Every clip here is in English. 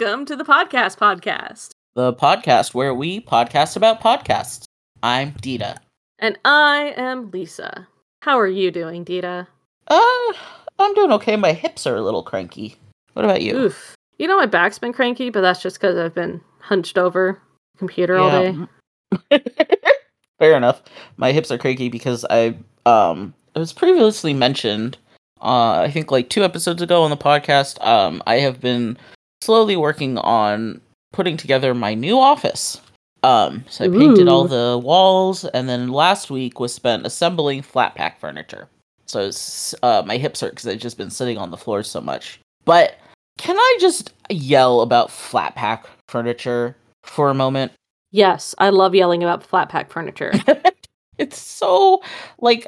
Welcome to the Podcast Podcast. the podcast where we podcast about podcasts. I'm Dita. And I am Lisa. How are you doing, Dita? Uh, I'm doing okay. My hips are a little cranky. What about you? Oof. You know, my back's been cranky, but that's just because I've been hunched over the computer all day. Fair enough. My hips are cranky because I um it was previously mentioned uh I think like two episodes ago on the podcast, um I have been slowly working on putting together my new office. Um so I painted all the walls and then last week was spent assembling flat pack furniture. So it's, uh my hips hurt because I've just been sitting on the floor so much. But can I just yell about flat pack furniture for a moment? Yes, I love yelling about flat pack furniture. it's so like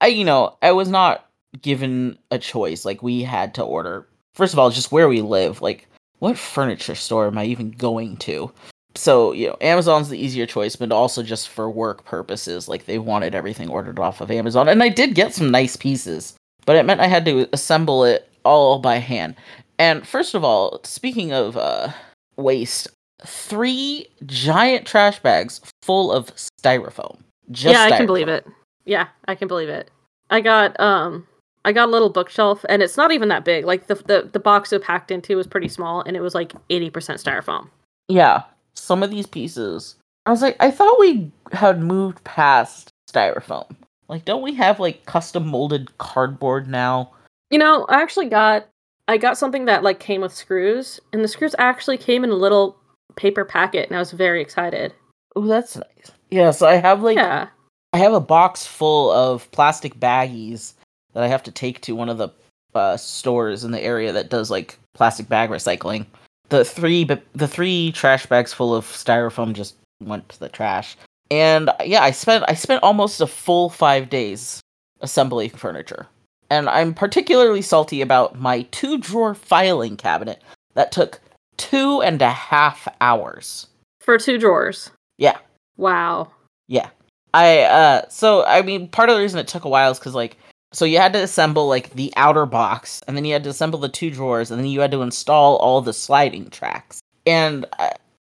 I you know, I was not given a choice. Like we had to order. First of all, just where we live, like what furniture store am I even going to? So, you know, Amazon's the easier choice, but also just for work purposes, like they wanted everything ordered off of Amazon. And I did get some nice pieces, but it meant I had to assemble it all by hand. And first of all, speaking of uh waste, three giant trash bags full of styrofoam. Just yeah, I can believe it. Yeah, I can believe it. I got um I got a little bookshelf and it's not even that big. Like the the, the box it packed into was pretty small and it was like 80% styrofoam. Yeah, some of these pieces. I was like, I thought we had moved past styrofoam. Like, don't we have like custom molded cardboard now? You know, I actually got I got something that like came with screws and the screws actually came in a little paper packet and I was very excited. Oh, that's nice. Yeah, so I have like yeah. I have a box full of plastic baggies that I have to take to one of the uh, stores in the area that does like plastic bag recycling. The three, the three trash bags full of styrofoam just went to the trash. And yeah, I spent I spent almost a full five days assembling furniture. And I'm particularly salty about my two drawer filing cabinet that took two and a half hours. For two drawers. Yeah. Wow. Yeah. I uh so I mean part of the reason it took a while is cuz like so you had to assemble like the outer box and then you had to assemble the two drawers and then you had to install all the sliding tracks. And uh,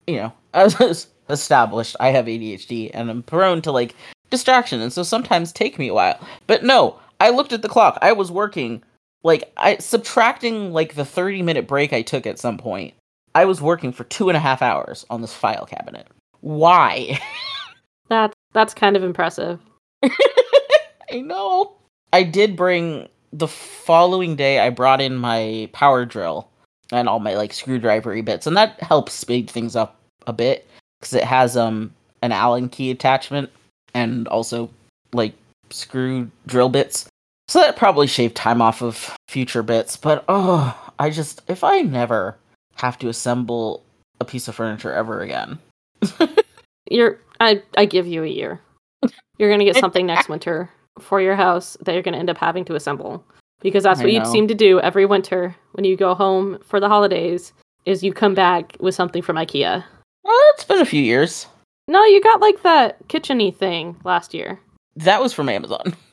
you know, as was established, I have ADHD and I'm prone to like distraction and so sometimes take me a while. But no, I looked at the clock. I was working like I subtracting like the 30 minute break I took at some point. I was working for two and a half hours on this file cabinet. Why? That's that's kind of impressive. I know. I did bring the following day. I brought in my power drill and all my like screwdrivery bits, and that helps speed things up a bit because it has um an Allen key attachment and also like screw drill bits. So that probably shaved time off of future bits. But oh, I just if I never have to assemble a piece of furniture ever again. You're I I give you a year. You're gonna get something next winter for your house that you're gonna end up having to assemble. Because that's what you seem to do every winter when you go home for the holidays is you come back with something from IKEA. Well, it's been a few years. No, you got like that kitcheny thing last year. That was from Amazon.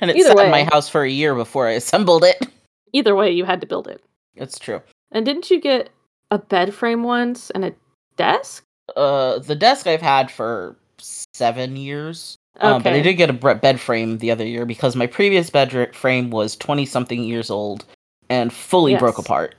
and it Either sat in my house for a year before I assembled it. Either way, you had to build it. It's true. And didn't you get a bed frame once and a desk? Uh, the desk I've had for seven years. Um, but I did get a bed frame the other year because my previous bed frame was 20 something years old and fully broke apart.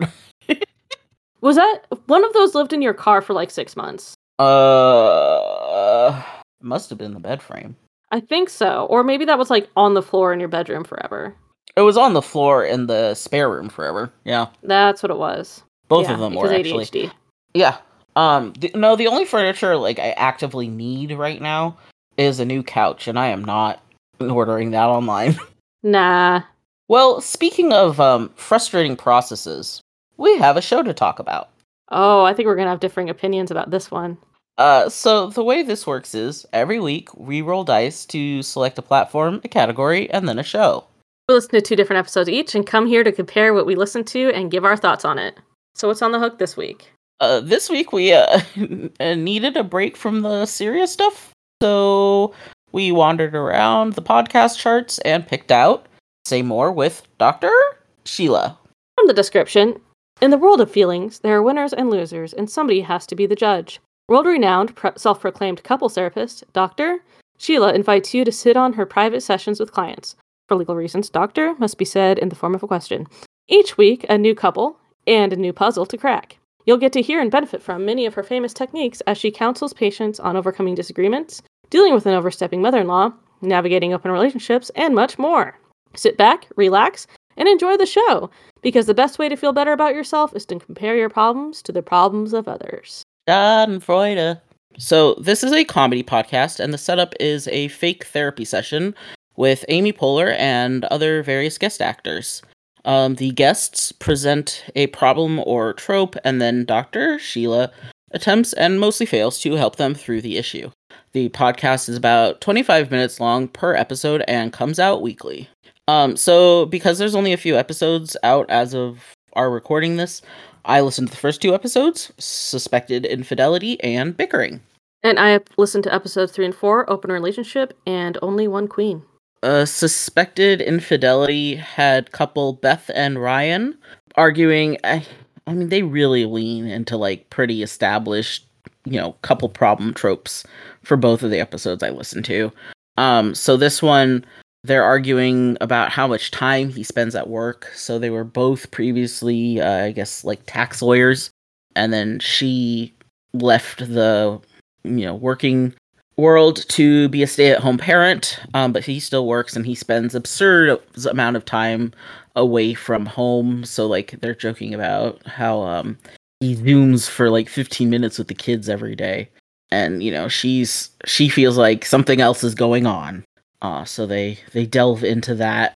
Was that one of those lived in your car for like six months? Uh, must have been the bed frame. I think so. Or maybe that was like on the floor in your bedroom forever. It was on the floor in the spare room forever. Yeah. That's what it was. Both Yeah, of them were actually. Yeah. Um. th- no, the only furniture like I actively need right now is a new couch, and I am not ordering that online. Nah. well, speaking of um frustrating processes, we have a show to talk about. Oh, I think we're gonna have differing opinions about this one. Uh, so the way this works is every week we roll dice to select a platform, a category, and then a show. We listen to two different episodes each and come here to compare what we listened to and give our thoughts on it. So what's on the hook this week? Uh, this week we uh needed a break from the serious stuff, so we wandered around the podcast charts and picked out "Say More" with Doctor Sheila. From the description, In the world of feelings, there are winners and losers, and somebody has to be the judge. World renowned pre- self proclaimed couple therapist, Dr. Sheila invites you to sit on her private sessions with clients. For legal reasons, doctor must be said in the form of a question. Each week, a new couple and a new puzzle to crack. You'll get to hear and benefit from many of her famous techniques as she counsels patients on overcoming disagreements, dealing with an overstepping mother in law, navigating open relationships, and much more. Sit back, relax, and enjoy the show because the best way to feel better about yourself is to compare your problems to the problems of others. Schadenfreude. So, this is a comedy podcast, and the setup is a fake therapy session with Amy Poehler and other various guest actors. Um, the guests present a problem or trope, and then Dr. Sheila attempts and mostly fails to help them through the issue. The podcast is about 25 minutes long per episode and comes out weekly. Um, so, because there's only a few episodes out as of our recording this, I listened to the first two episodes Suspected Infidelity and Bickering. And I listened to episodes three and four Open Relationship and Only One Queen uh, suspected infidelity had couple Beth and Ryan arguing. I, I mean, they really lean into like pretty established, you know, couple problem tropes for both of the episodes I listened to. Um, so this one, they're arguing about how much time he spends at work. So they were both previously, uh, I guess, like tax lawyers, and then she left the, you know, working world to be a stay-at-home parent, um, but he still works and he spends absurd amount of time away from home. So like they're joking about how um, he zooms for like 15 minutes with the kids every day, and you know she's she feels like something else is going on. Uh, so they they delve into that.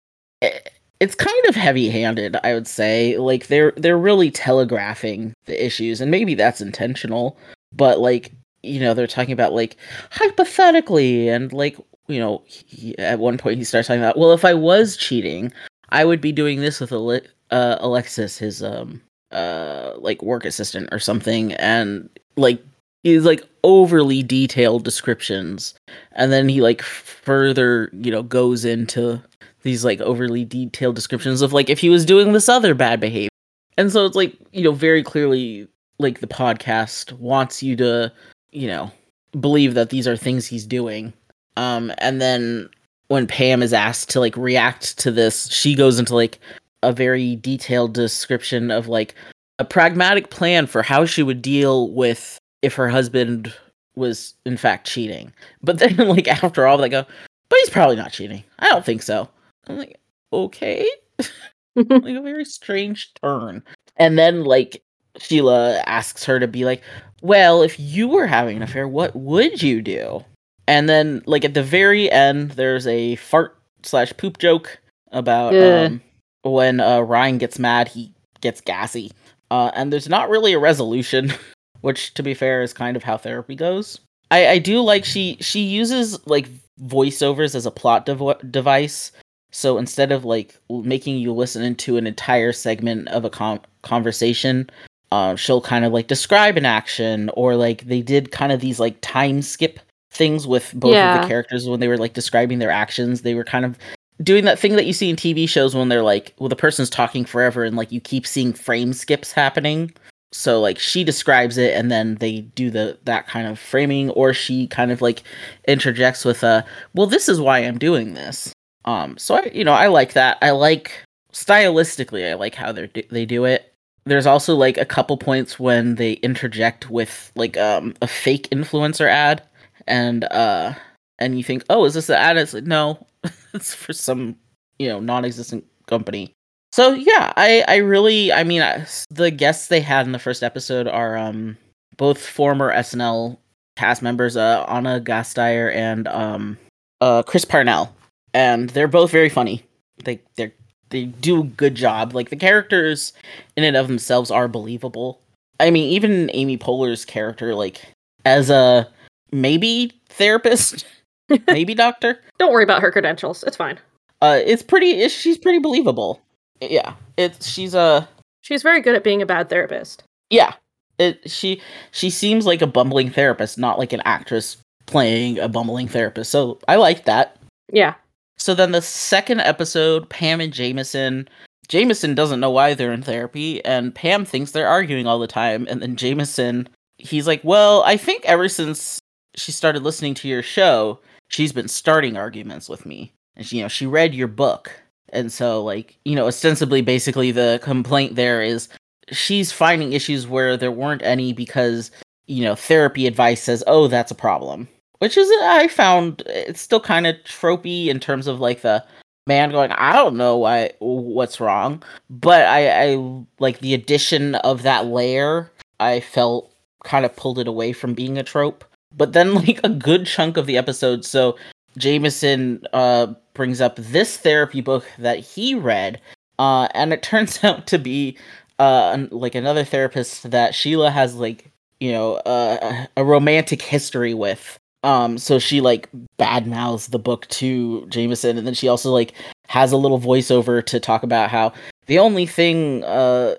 It's kind of heavy-handed, I would say. Like they're they're really telegraphing the issues, and maybe that's intentional. But like you know they're talking about like hypothetically and like you know he, at one point he starts talking about well if i was cheating i would be doing this with Ale- uh, alexis his um uh like work assistant or something and like he's like overly detailed descriptions and then he like further you know goes into these like overly detailed descriptions of like if he was doing this other bad behavior and so it's like you know very clearly like the podcast wants you to you know, believe that these are things he's doing. Um, and then when Pam is asked to like react to this, she goes into like a very detailed description of like a pragmatic plan for how she would deal with if her husband was in fact cheating. But then like after all they go, but he's probably not cheating. I don't think so. I'm like, okay. like a very strange turn. And then like Sheila asks her to be like, well, if you were having an affair, what would you do? And then, like at the very end, there's a fart slash poop joke about um, when uh, Ryan gets mad, he gets gassy, uh, and there's not really a resolution, which, to be fair, is kind of how therapy goes. I, I do like she she uses like voiceovers as a plot dev- device. So instead of like making you listen into an entire segment of a com- conversation, uh, she'll kind of like describe an action or like they did kind of these like time skip things with both yeah. of the characters when they were like describing their actions they were kind of doing that thing that you see in tv shows when they're like well the person's talking forever and like you keep seeing frame skips happening. So like she describes it and then they do the that kind of framing or she kind of like interjects with a well this is why i'm doing this. Um so i you know i like that. I like stylistically i like how they do, they do it. There's also like a couple points when they interject with like um a fake influencer ad and uh and you think oh is this the ad? It's like no for some you know non-existent company so yeah i i really i mean I, the guests they had in the first episode are um both former snl cast members uh Ana Gasteyer and um uh chris parnell and they're both very funny they they're they do a good job. Like the characters in and of themselves are believable. I mean, even Amy Poehler's character, like as a maybe therapist, maybe doctor. Don't worry about her credentials. It's fine. Uh, it's pretty. It's, she's pretty believable. Yeah, it's she's a. She's very good at being a bad therapist. Yeah, it she she seems like a bumbling therapist, not like an actress playing a bumbling therapist. So I like that. Yeah, so then the second episode, Pam and Jameson, Jameson doesn't know why they're in therapy, and Pam thinks they're arguing all the time. And then Jameson, he's like, Well, I think ever since she started listening to your show, she's been starting arguments with me. And she, you know, she read your book. And so, like, you know, ostensibly, basically, the complaint there is she's finding issues where there weren't any because, you know, therapy advice says, oh, that's a problem. Which is, uh, I found, it's still kind of tropey in terms of like the man going, I don't know why, what's wrong. But I, I like the addition of that layer, I felt kind of pulled it away from being a trope. But then, like, a good chunk of the episode, so Jameson uh, brings up this therapy book that he read, uh, and it turns out to be uh, like another therapist that Sheila has like you know uh, a romantic history with. Um, so she like bad mouths the book to Jameson, and then she also like has a little voiceover to talk about how the only thing uh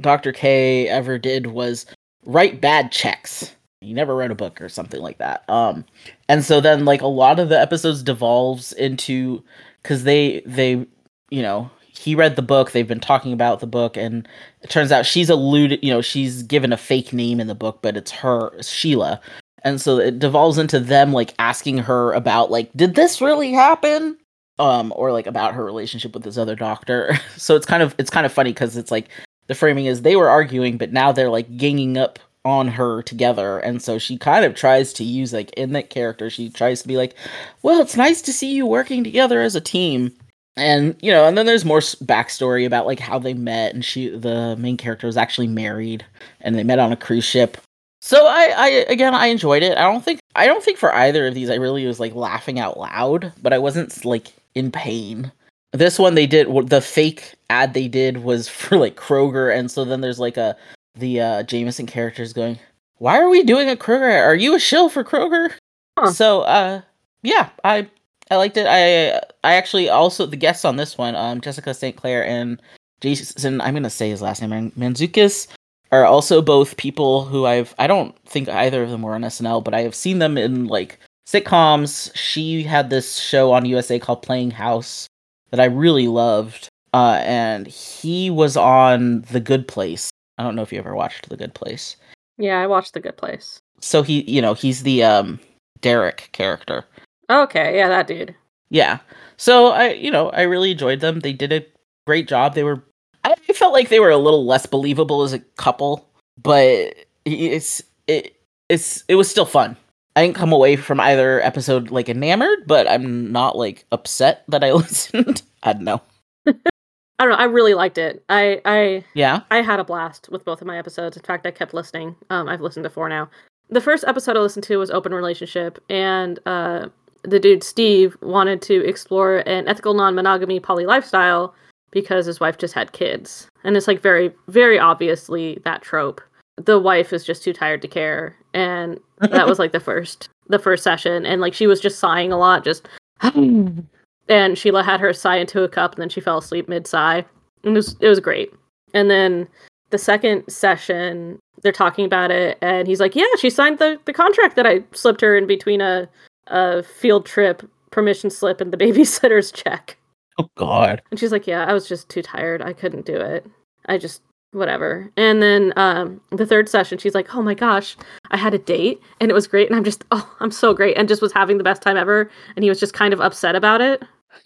Dr. K ever did was write bad checks he never wrote a book or something like that. Um and so then like a lot of the episodes devolves into because they they you know he read the book they've been talking about the book and it turns out she's alluded you know she's given a fake name in the book but it's her sheila. And so it devolves into them like asking her about like did this really happen? Um or like about her relationship with this other doctor. So it's kind of it's kind of funny because it's like the framing is they were arguing but now they're like ganging up on her together. And so she kind of tries to use like in that character she tries to be like well it's nice to see you working together as a team. And you know and then there's more backstory about like how they met and she the main character was actually married and they met on a cruise ship. So i i again i enjoyed it. I don't think i don't think for either of these i really was like laughing out loud but i wasn't like in pain. This one they did the fake ad they did was for like kroger and so then there's like a the uh, Jameson characters going, "Why are we doing a Kroger? Are you a shill for Kroger?" Huh. So, uh, yeah, I I liked it. I I actually also the guests on this one, um, Jessica St. Clair and Jason. I'm gonna say his last name, Mantzoukas, are also both people who I've. I don't think either of them were on SNL, but I have seen them in like sitcoms. She had this show on USA called Playing House that I really loved. Uh, and he was on The Good Place, I don't know if you ever watched The Good Place. Yeah, I watched The Good Place. So he, you know, he's the um Derek character. Okay, yeah, that dude. Yeah. So I, you know, I really enjoyed them. They did a great job. They were I felt like they were a little less believable as a couple, but it's it it's it was still fun. I didn't come away from either episode like enamored, but I'm not like upset that I listened. I don't know. I don't know. I really liked it. I I yeah. I had a blast with both of my episodes. In fact, I kept listening. Um, I've listened to four now. The first episode I listened to was open relationship, and uh, the dude Steve wanted to explore an ethical non-monogamy poly lifestyle because his wife just had kids, and it's like very very obviously that trope. The wife is just too tired to care, and that was like the first the first session, and like she was just sighing a lot, just and Sheila had her sigh into a cup and then she fell asleep mid sigh. And it was it was great. And then the second session, they're talking about it, and he's like, "Yeah, she signed the the contract that I slipped her in between a a field trip permission slip and the babysitter's check." Oh God! And she's like, "Yeah, I was just too tired. I couldn't do it. I just whatever." And then um, the third session, she's like, "Oh my gosh, I had a date and it was great, and I'm just oh, I'm so great, and just was having the best time ever." And he was just kind of upset about it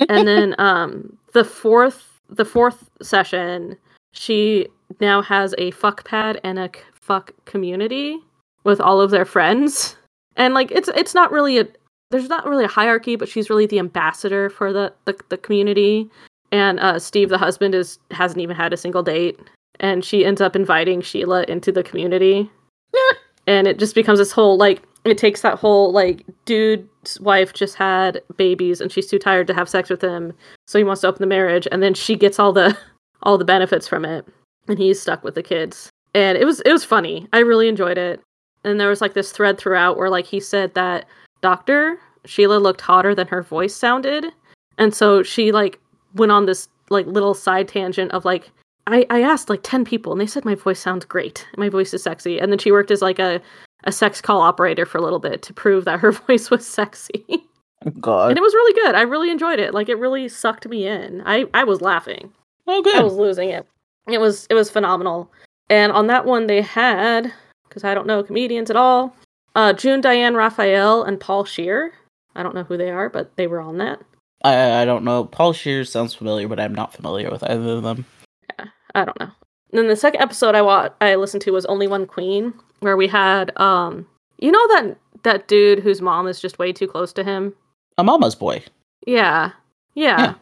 and then um the fourth the fourth session she now has a fuck pad and a fuck community with all of their friends. And like it's it's not really a there's not really a hierarchy but she's really the ambassador for the the, the community. And uh steve the husband is hasn't even had a single date. And she ends up inviting sheila into the community. And it just becomes this whole like it takes that whole like dude's wife just had babies and she's too tired to have sex with him so he wants to open the marriage and then she gets all the all the benefits from it and he's stuck with the kids and it was it was funny i really enjoyed it and there was like this thread throughout where like he said that doctor sheila looked hotter than her voice sounded and so she like went on this like little side tangent of like I, I asked like 10 people and they said my voice sounds great. My voice is sexy. And then she worked as like a a sex call operator for a little bit to prove that her voice was sexy. God. And it was really good. I really enjoyed it. Like it really sucked me in. I I was laughing. Oh, good. I was losing it. It was it was phenomenal. And on that one they had because I don't know comedians at all. Uh, June Diane Raphael and Paul Scheer. I don't know who they are, but they were on that. I I don't know. Paul Scheer sounds familiar, but I'm not familiar with either of them. Yeah, I don't know. And then the second episode I wa- I listened to was Only One Queen, where we had um you know that that dude whose mom is just way too close to him. A mama's boy. Yeah, yeah,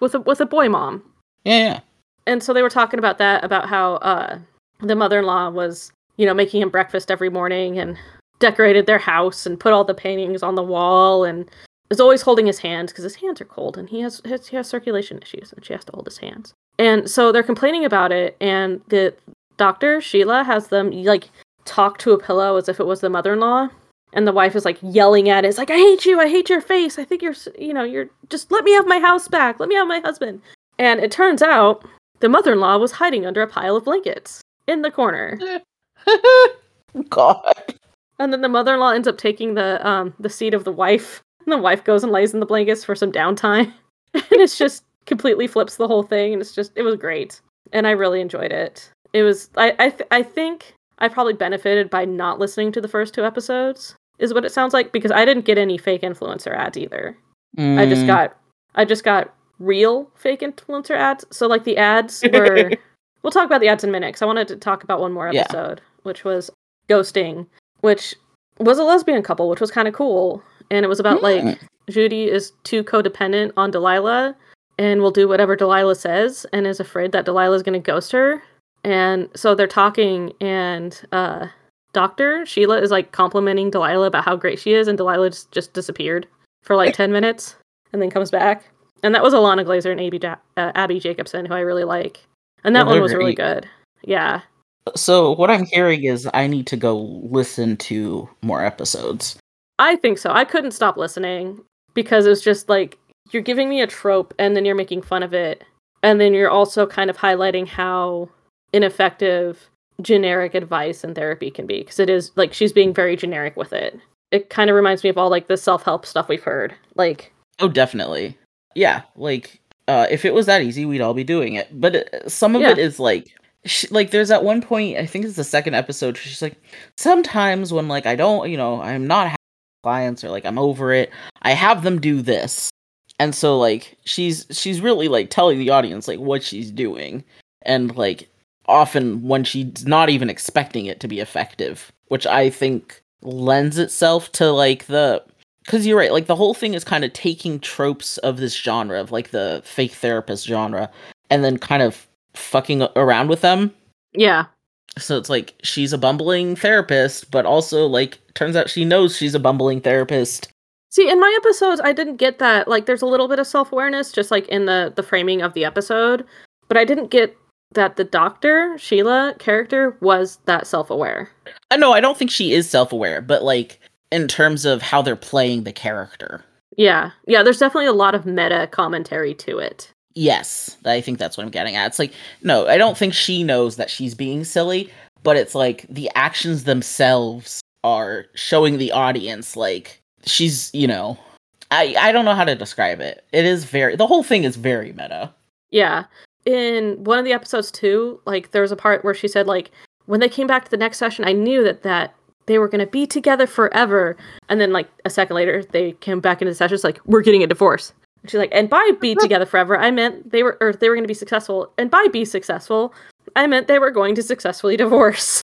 with a with a boy mom. Yeah, yeah. And so they were talking about that about how uh the mother in law was you know making him breakfast every morning and decorated their house and put all the paintings on the wall and is always holding his hands because his hands are cold and he has, has he has circulation issues and she has to hold his hands. And so they're complaining about it and the doctor Sheila has them like talk to a pillow as if it was the mother-in-law and the wife is like yelling at it. It's like I hate you. I hate your face. I think you're you know, you're just let me have my house back. Let me have my husband. And it turns out the mother-in-law was hiding under a pile of blankets in the corner. God. And then the mother-in-law ends up taking the um the seat of the wife. And the wife goes and lays in the blankets for some downtime. and it's just completely flips the whole thing and it's just it was great. And I really enjoyed it. It was I I th- I think I probably benefited by not listening to the first two episodes. Is what it sounds like because I didn't get any fake influencer ads either. I just Mm, got I just got real fake influencer ads. So like the ads were we'll talk about the ads in a minute because I wanted to talk about one more Yeah. episode, which was ghosting, which was a lesbian couple, which was kind of cool. And it was about like Mm. Judy is too codependent on Delilah and will do whatever Delilah says and is afraid that Delilah is going to ghost her. And so they're talking and uh Doctor Sheila is like complimenting Delilah about how great she is and Delilah just, just disappeared for like 10 minutes and then comes back. And that was Ilana Glazer and Abbi, ja- uh, Abbi Jacobson who I really like. And that Yeah, one was really good. Yeah. So what I'm hearing is I need to go listen to more episodes. I think so. I couldn't stop listening because it was just like you're giving me a trope and then you're making fun of it. And then you're also kind of highlighting how ineffective generic advice and therapy can be because it is like she's being very generic with it. It kind of reminds me of all like the self-help stuff we've heard. Like Oh, definitely. Yeah, like uh, if it was that easy, we'd all be doing it. But uh, some of Yeah. it is like, sh- like there's at one point, I think it's the second episode. She's like, sometimes when like I don't, you know, I'm not happy clients or like I'm over it, I have them do this, and so like she's she's really like telling the audience like what she's doing, and like often when she's not even expecting it to be effective, which I think lends itself to like the because you're right like the whole thing is kind of taking tropes of this genre of like the fake therapist genre and then kind of fucking around with them yeah. so it's like she's a bumbling therapist but also like turns out she knows she's a bumbling therapist See, in my episodes, I didn't get that. Like, there's a little bit of self awareness, just like in the the framing of the episode, but I didn't get that the doctor Sheila character was that self aware. uh, no i don't think she is self-aware but like in terms of how they're playing the character Yeah, yeah. There's definitely a lot of meta commentary to it. yes i think that's what i'm getting at it's like no i don't think she knows that she's being silly but it's like the actions themselves are showing the audience like she's you know i i don't know how to describe it it is very the whole thing is very meta Yeah. In one of the episodes too, like there was a part where she said like when they came back to the next session, I knew that that they were going to be together forever. And then like a second later, they came back into the session. It's like we're getting a divorce. And she's like, and by be together forever, I meant they were or they were going to be successful. And by be successful, I meant they were going to successfully divorce.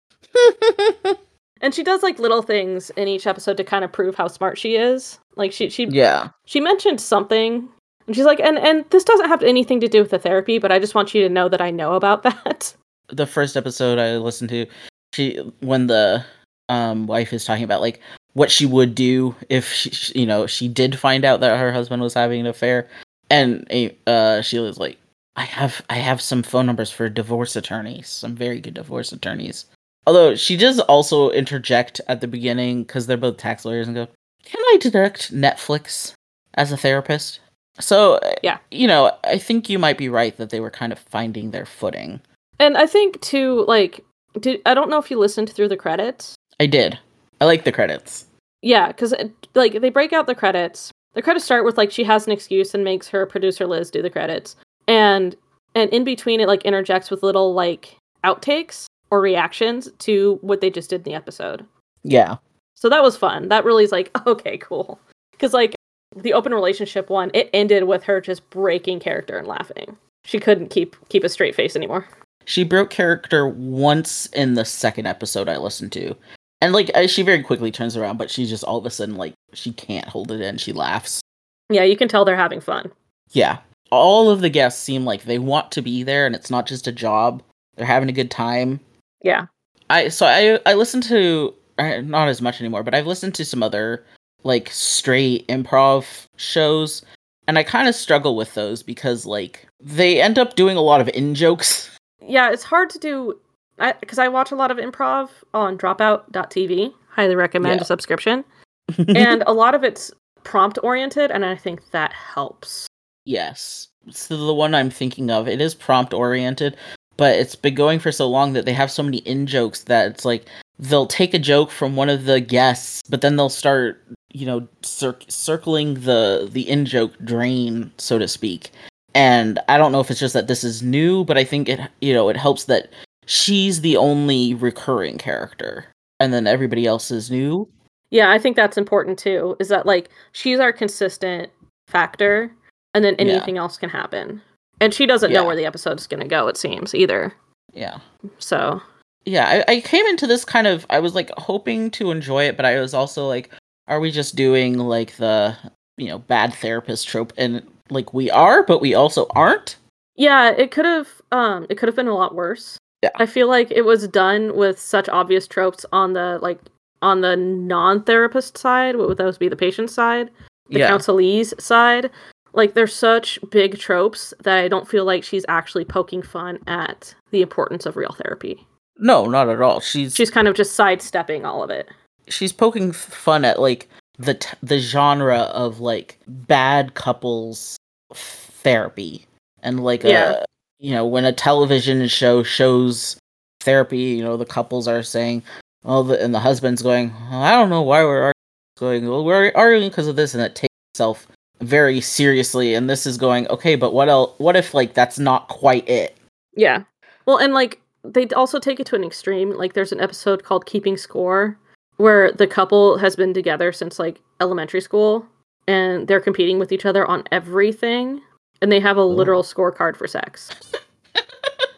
And she does like little things in each episode to kind of prove how smart she is. Like she she yeah she mentioned something and she's like and and this doesn't have anything to do with the therapy but i just want you to know that i know about that. The first episode i listened to she when the um wife is talking about like what she would do if she you know she did find out that her husband was having an affair. And uh she was like i have i have some phone numbers for divorce attorneys some very good divorce attorneys. Although she does also interject at the beginning because they're both tax lawyers and go can i deduct netflix as a therapist so eh, Yeah. you know i think you might be right that they were kind of finding their footing and i think too like did i don't know if you listened through the credits I did. I like the credits. yeah because like they break out the credits the credits start with like she has an excuse and makes her producer liz do the credits and and in between it like interjects with little like outtakes or reactions to what they just did in the episode. Yeah. So that was fun. That really is like okay, cool. Because like the open relationship one, it ended with her just breaking character and laughing. She couldn't keep keep a straight face anymore. She broke character once in the second episode I listened to. And like she very quickly turns around, but she just all of a sudden like she can't hold it in. She laughs. Yeah, you can tell they're having fun. Yeah. All of the guests seem like they want to be there and it's not just a job. They're having a good time. Yeah. I so I I listened to uh, not as much anymore, but I've listened to some other like straight improv shows and I kind of struggle with those because like they end up doing a lot of in jokes. Yeah, it's hard to do because I, I, watch a lot of improv on dropout.tv. Highly recommend Yeah. a subscription. and a lot of it's prompt oriented, and I think that helps. yes. So the one I'm thinking of, it is prompt oriented, but it's been going for so long that they have so many in jokes that it's like they'll take a joke from one of the guests, but then they'll start, you know, cir- circling the the in joke drain, so to speak. And I don't know if it's just that this is new, but I think it, you know, it helps that she's the only recurring character, and then everybody else is new. Yeah, I think that's important too. Is that like she's our consistent factor, and then Yeah. anything else can happen. And she doesn't know where the episode's going to go, it seems, either. Yeah. So, yeah I, I came into this kind of i was like hoping to enjoy it but i was also like are we just doing like the you know bad therapist trope and like we are but we also aren't yeah, it could have um it could have been a lot worse. Yeah. I feel like it was done with such obvious tropes on the like on the non-therapist side, what would those be the patient side? the yeah counselee's side. Like there's such big tropes that I don't feel like she's actually poking fun at the importance of real therapy. no not at all she's She's kind of just sidestepping all of it. She's poking fun at like the t- the genre of like bad couples therapy and like uh, Yeah. a you know when a television show shows therapy you know the couples are saying well the, and the husband's going i don't know why we're arguing going well we're arguing because of this and it takes itself very seriously and this is going okay but what else what if like that's not quite it Yeah. Well, and like they also take it to an extreme. Like there's an episode called Keeping Score where the couple has been together since like elementary school and they're competing with each other on everything and they have a literal scorecard for sex.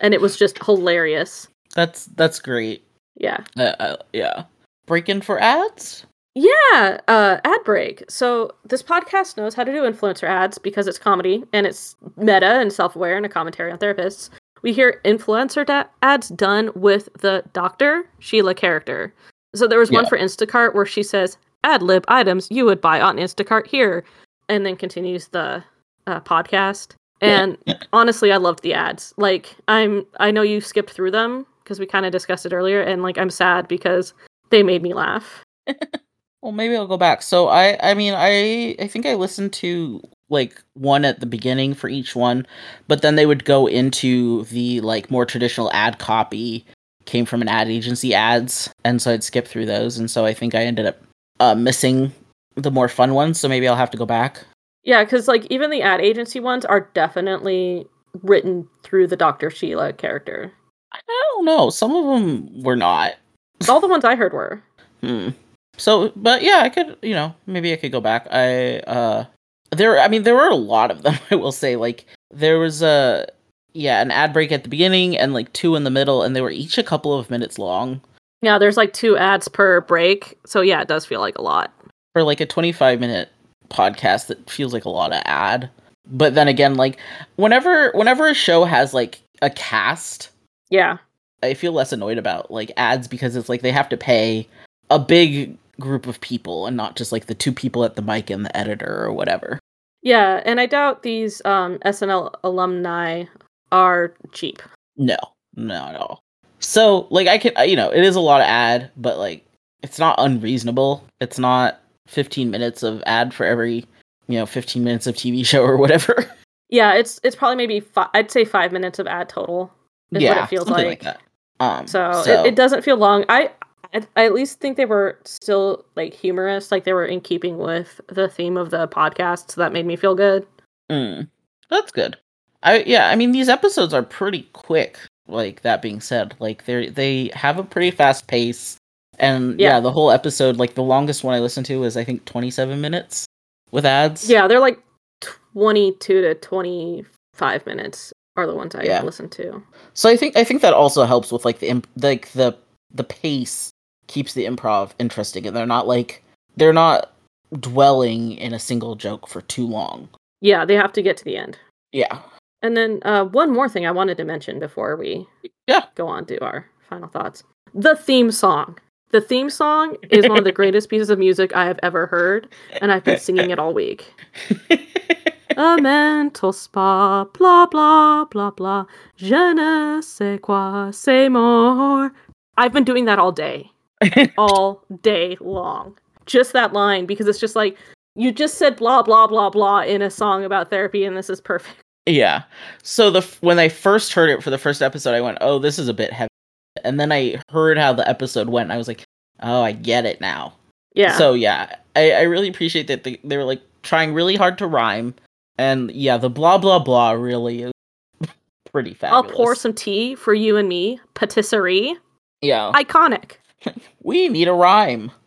and it was just hilarious. that's that's great Yeah. uh, uh, yeah break in for ads Yeah, uh, ad break. So this podcast knows how to do influencer ads because it's comedy and it's meta and self-aware and a commentary on therapists. We hear influencer da- ads done with the Doctor Sheila character. So there was one Yeah. for Instacart where she says, "Ad lib items you would buy on Instacart here," and then continues the uh, podcast. And honestly, I loved the ads. Like I'm, I know you skipped through them because we kind of discussed it earlier, and like I'm sad because they made me laugh. Well, maybe I'll go back. So I, I mean, I, I think I listened to like one at the beginning for each one, but then they would go into the like more traditional ad copy came from an ad agency ads, and so I'd skip through those, and so I think I ended up uh, missing the more fun ones. So maybe I'll have to go back. Yeah, because like even the ad agency ones are definitely written through the Dr. Sheila character. I don't know. Some of them were not. All the ones I heard were. Hmm. So, but yeah, I could, you know, maybe I could go back. I, uh, there, I mean, there were a lot of them, I will say. Like, there was a, yeah, an ad break at the beginning and like two in the middle, and they were each a couple of minutes long Yeah, there's like two ads per break. So yeah, it does feel like a lot. for like a 25 minute podcast that feels like a lot of ad. But then again, like, whenever, whenever a show has like a cast, Yeah. I feel less annoyed about like ads because it's like they have to pay a big group of people and not just like the two people at the mic and the editor or whatever. Yeah, and I doubt these um SNL alumni are cheap. No, no, at all. So like I can, you know, it is a lot of ad, but like it's not unreasonable. It's not 15 minutes of ad for every, you know, 15 minutes of TV show or whatever. Yeah, it's it's probably maybe fi- I'd say five minutes of ad total. Is what it feels something like. that. Um, So, It, it doesn't feel long. I, I I at least think they were still like humorous, like they were in keeping with the theme of the podcast. So that made me feel good. Mm, that's good. I yeah, I mean these episodes are pretty quick. Like that being said, like they they have a pretty fast pace, and yeah. Yeah. the whole episode, like the longest one I listened to was I think twenty seven minutes with ads. Yeah, they're like 22 to 25 minutes are the ones I Yeah. listen to. So I think I think that also helps with like the imp- like the the pace keeps the improv interesting, and they're not like they're not dwelling in a single joke for too long. Yeah, they have to get to the end. Yeah, And then uh, one more thing I wanted to mention before we Yeah. go on to our final thoughts. The theme song. The theme song is one of the greatest pieces of music I have ever heard, and I've been singing it all week. A mental spa, blah blah blah blah. Je ne sais quoi, c'est more. I've been doing that all day, all day long. Just that line because it's just like you just said blah blah blah blah in a song about therapy, and this is perfect. Yeah. So the when I first heard it for the first episode, I went, "Oh, this is a bit heavy," and then I heard how the episode went. And I was like, "Oh, I get it now." Yeah. So yeah, I, I really appreciate that they, they were like trying really hard to rhyme, and yeah, the blah blah blah really is pretty fast. I'll pour some tea for you and me. Patisserie. Yeah, Iconic. we need a rhyme.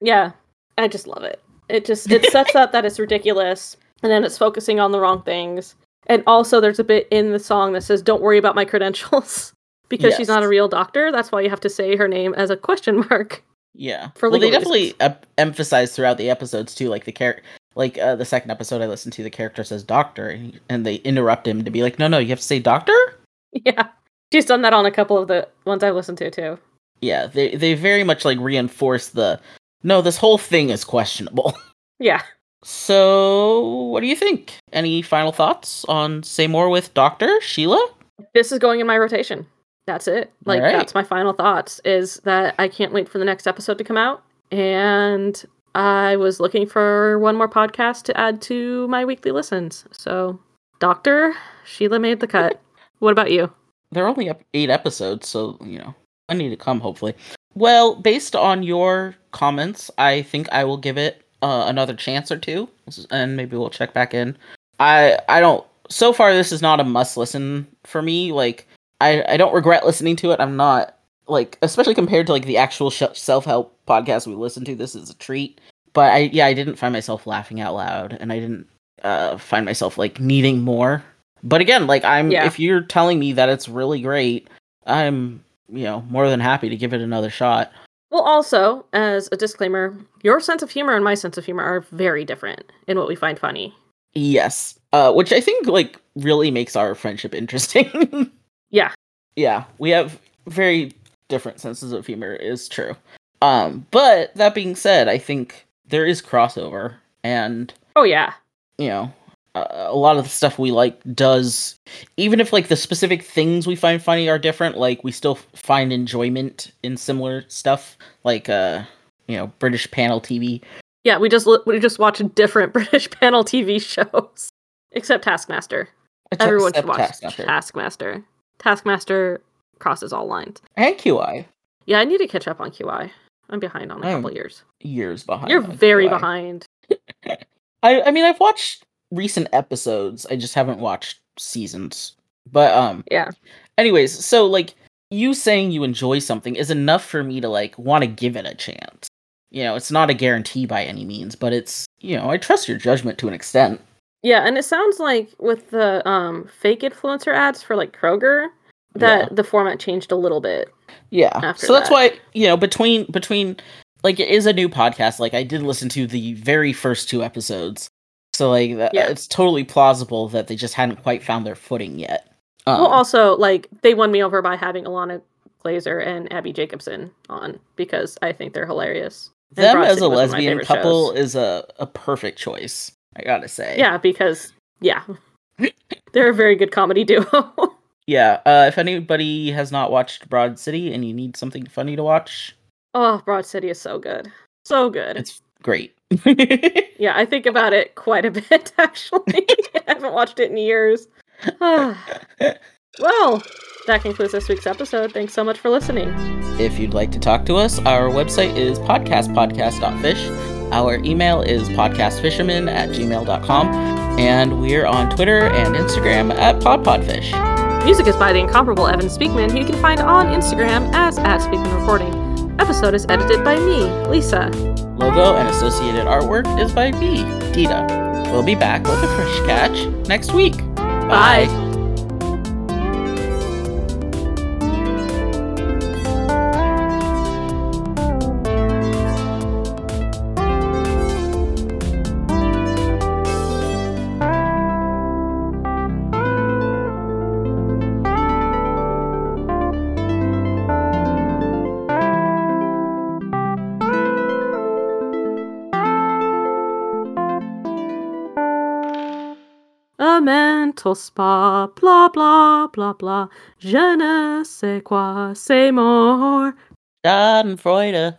Yeah. I just love it. It just it sets up that it's ridiculous and then it's focusing on the wrong things. And also there's a bit in the song that says don't worry about my credentials because she's not a real doctor. That's why you have to say her name as a question mark. Yeah, For well, they definitely ep- emphasize throughout the episodes too, like the character. Like uh, the second episode I listened to, the character says doctor, and, he- and they interrupt him to be like, "No, no, you have to say doctor." Yeah. She's done that on a couple of the ones I've listened to too. Yeah, they they very much like reinforce the no, this whole thing is questionable. Yeah. So, what do you think? Any final thoughts on Say More with Doctor Sheila? This is going in my rotation. That's it. Like Alright. that's my final thoughts is that I can't wait for the next episode to come out and I was looking for one more podcast to add to my weekly listens. So, Doctor Sheila made the cut. what about you? There are only eight episodes, so you know I need to come hopefully. Well, based on your comments, I think I will give it uh, another chance or two, and maybe we'll check back in. I I don't. So far, this is not a must listen for me. Like I I don't regret listening to it. I'm not like especially compared to like the actual sh- self help podcast we listen to. This is a treat. But I yeah I didn't find myself laughing out loud, and I didn't uh, find myself like needing more. But again, like I'm Yeah. if you're telling me that it's really great, I'm you know more than happy to give it another shot. Well, also, as a disclaimer, your sense of humor and my sense of humor are very different in what we find funny. Yes, uh, which I think like really makes our friendship interesting. Yeah. yeah, we have very different senses of humor. Is true. Um, but that being said, I think there is crossover, and Oh yeah. you know, a lot of the stuff we like does, even if like the specific things we find funny are different, like we still find enjoyment in similar stuff, like uh, you know, British panel TV. Yeah, we just we just watch different British panel TV shows, except Taskmaster. Everyone should watch Taskmaster. Taskmaster. Taskmaster crosses all lines. and QI. Yeah, I need to catch up on QI. I'm behind on a I'm couple years. Years behind. You're very QI. behind. I I mean I've watched recent episodes. I just haven't watched seasons. But um Yeah. anyways, so like you saying you enjoy something is enough for me to like want to give it a chance. You know, it's not a guarantee by any means, but it's, you know, I trust your judgment to an extent. Yeah, and it sounds like with the um fake influencer ads for like Kroger that Yeah. the format changed a little bit. Yeah. So that's that. why, you know, between between like it is a new podcast. Like I did listen to the very first two episodes. So like that, Yeah. it's totally plausible that they just hadn't quite found their footing yet. Um, well, also like they won me over by having Ilana Glazer and Abbi Jacobson on because I think they're hilarious. And them Broad as City a was one of my lesbian couple shows. is a, a perfect choice. I gotta say. Yeah, because yeah, they're a very good comedy duo. Yeah. Uh, if anybody has not watched Broad City and you need something funny to watch, oh, Broad City is so good, so good. it's great. Yeah, I think about it quite a bit actually. I haven't watched it in years. well, that concludes this week's episode. Thanks so much for listening. if you'd like to talk to us, our website is podcastpodcast.fish. Our email is podcastfisherman at gmail.com. And we're on Twitter and Instagram at PodPodfish. Music is by the incomparable Evan Speakman, who you can find on Instagram as at Speakman Recording. Episode is edited by me, Lisa. Logo and associated artwork is by me, Dita. We'll be back with a fresh catch next week. Bye. A spa, blah blah blah blah. Je ne sais quoi, c'est more. Schadenfreude.